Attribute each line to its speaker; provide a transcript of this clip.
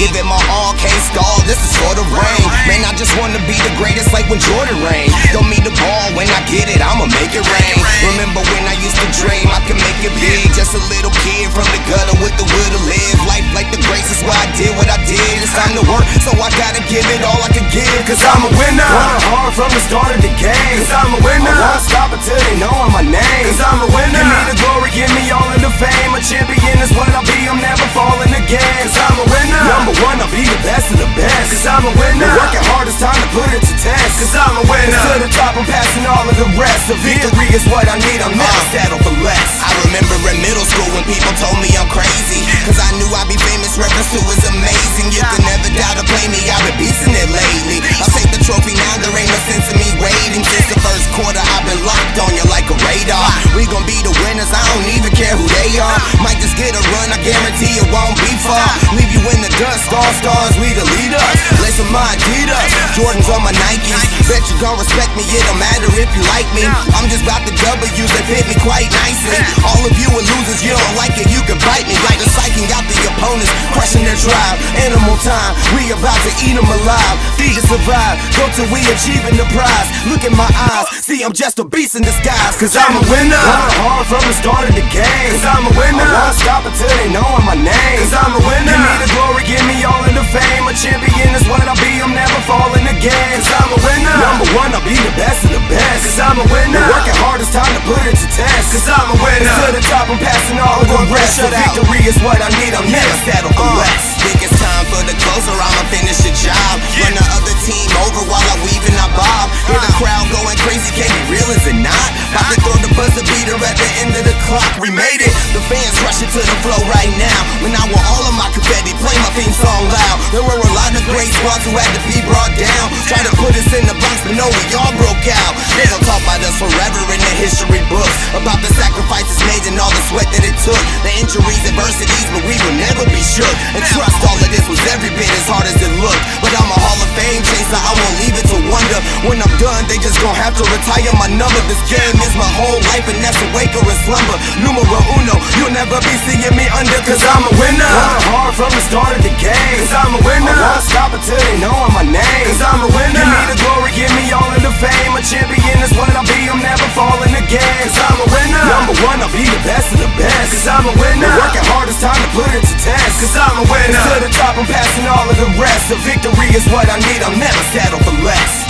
Speaker 1: Give it my all, can't stall, this is for the rain. Man, I just wanna be the greatest like when Jordan reigned. Throw me the ball, when I get it, I'ma make it rain. Remember when I used to dream I could make it big? Just a little kid from the gutter with the will to live. Life like the grace is why I did what I did. It's time to work, so I gotta give it all I can give. Cause I'm a winner.
Speaker 2: Working hard from the start of the game.
Speaker 1: Cause I'm a winner.
Speaker 2: I won't stop until they know my name.
Speaker 1: Cause I'm a winner.
Speaker 2: Give me the glory, give me all of the fame. A champion is what I'll be,
Speaker 1: Cause I'm a winner.
Speaker 2: Working hard, it's time to put it to test.
Speaker 1: Cause I'm a winner.
Speaker 2: To the top, I'm passing all of the rest. The victory is what I need, I'm never
Speaker 1: Uh.
Speaker 2: settle for less.
Speaker 1: I remember in middle school when people told me I'm crazy. Won't be far. Leave you in the dust, all stars, we the leaders. Listen, my Adidas, Jordans on my Nikes. Bet you gon' respect me, it don't matter if you like me. I'm just about the W's that fit me quite nicely. All of you are losers, you don't like it, you can bite me. Like the psyching out the opponents, crushing their drive. Animal time, we about to eat them alive. Feed to survive, go till we achieving the prize. Look in my eyes, see I'm just a beast in disguise. Cause I'm a winner.
Speaker 2: Working hard from the start of the game.
Speaker 1: Cause I'm a winner.
Speaker 2: I won't stop until they know I'm my name.
Speaker 1: Cause I'm a winner.
Speaker 2: Give me the glory, give me all of the fame. A champion is what I'll be, I'm never falling again.
Speaker 1: Cause I'm a winner.
Speaker 2: Number one, I'll be the best of the best.
Speaker 1: Cause I'm a winner.
Speaker 2: Working hard, it's time to put it to test.
Speaker 1: Cause I'm a winner.
Speaker 2: To the top, I'm passing all of the rest. The victory is what I need, I'll never settle
Speaker 1: real, is it not? About to throw the buzzer beater at the end of the clock. We made it, the fans rushing to the flow right now. When I want all of my confetti, play my theme song loud. There were a lot of great squads who had to be brought down. Try to put us in the box, but no, we all broke out. They'll talk about us forever in the history books. About the sacrifices made and all the sweat that it took. The injuries, adversities, but we will never be shook. And trust all of this was every bit as hard as it looked. But I'm a Hall of Fame chaser, I won't When I'm done, they just gon' have to retire my number. This game is my whole life, and that's a wake or a slumber. Numero uno, you'll never be seeing me under, cause I'm a winner.
Speaker 2: Working hard from the start of the game.
Speaker 1: Cause I'm a winner.
Speaker 2: I won't stop until they know I'm my name.
Speaker 1: Cause I'm a winner.
Speaker 2: Give me the glory, give me all of the fame. A champion is what I'll be, I'm never falling again.
Speaker 1: Cause I'm a winner.
Speaker 2: Number one, I'll be the best of the best.
Speaker 1: Cause I'm a winner.
Speaker 2: Working hard, it's time to put it to test.
Speaker 1: Cause I'm a winner.
Speaker 2: To the top, I'm passing all of the rest. The victory is what I need, I'll never settle for less.